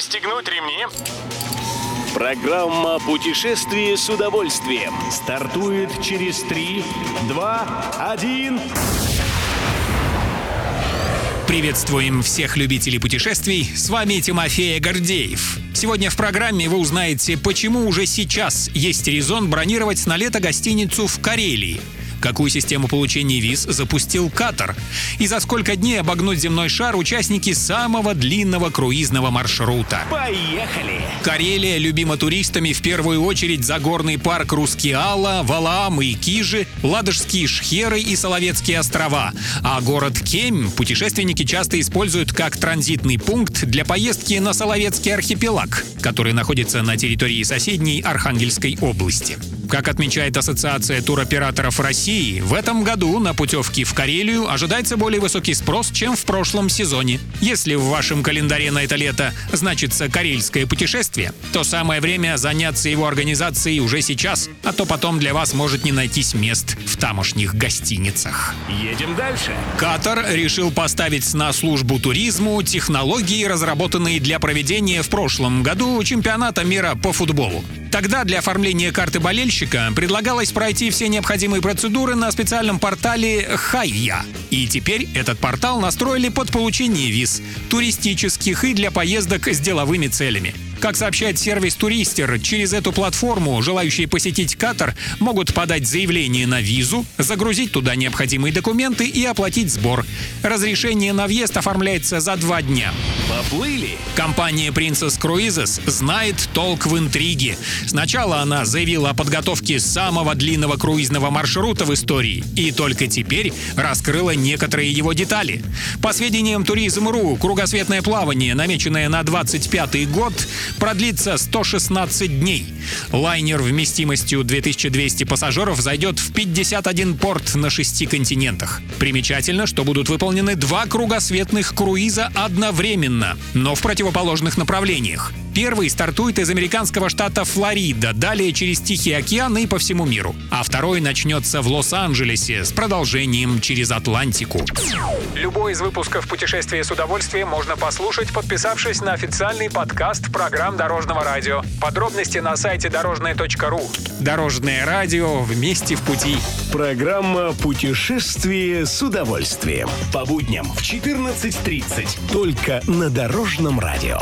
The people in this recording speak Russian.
Пристегнуть ремни. Программа «Путешествие с удовольствием» стартует через 3, 2, 1... Приветствуем всех любителей путешествий. С вами Тимофей Гордеев. Сегодня в программе вы узнаете, почему уже сейчас есть резон бронировать на лето гостиницу в Карелии – какую систему получения виз запустил Катар и за сколько дней обогнуть земной шар участники самого длинного круизного маршрута. Поехали! Карелия любима туристами в первую очередь за горный парк Рускеала, Валаам и Кижи, Ладожские Шхеры и Соловецкие острова. А город Кемь путешественники часто используют как транзитный пункт для поездки на Соловецкий архипелаг, который находится на территории соседней Архангельской области. Как отмечает Ассоциация туроператоров России, в этом году на путевки в Карелию ожидается более высокий спрос, чем в прошлом сезоне. Если в вашем календаре на это лето значится карельское путешествие, то самое время заняться его организацией уже сейчас, а то потом для вас может не найтись мест в тамошних гостиницах. Едем дальше. Катар решил поставить на службу туризму технологии, разработанные для проведения в прошлом году чемпионата мира по футболу. Тогда для оформления карты болельщика предлагалось пройти все необходимые процедуры на специальном портале Хайя. И теперь этот портал настроили под получение виз, туристических и для поездок с деловыми целями. Как сообщает сервис Туристер, через эту платформу желающие посетить Катар могут подать заявление на визу, загрузить туда необходимые документы и оплатить сбор. Разрешение на въезд оформляется за два дня. Поплыли! Компания Princess Cruises знает толк в интриге. Сначала она заявила о подготовке самого длинного круизного маршрута в истории и только теперь раскрыла некоторые его детали. По сведениям Туризм.ру, кругосветное плавание, намеченное на 25 год, продлится 116 дней. Лайнер вместимостью 2200 пассажиров зайдет в 51 порт на шести континентах. Примечательно, что будут выполнены два кругосветных круиза одновременно, но в противоположных направлениях. Первый стартует из американского штата Флорида, далее через Тихий океан и по всему миру. А второй начнется в Лос-Анджелесе с продолжением через Атлантику. Любой из выпусков «Путешествие с удовольствием» можно послушать, подписавшись на официальный подкаст программ Дорожного радио. Подробности на сайте дорожное.ру. Дорожное радио вместе в пути. Программа «Путешествие с удовольствием». По будням в 14.30. Только на Дорожном радио.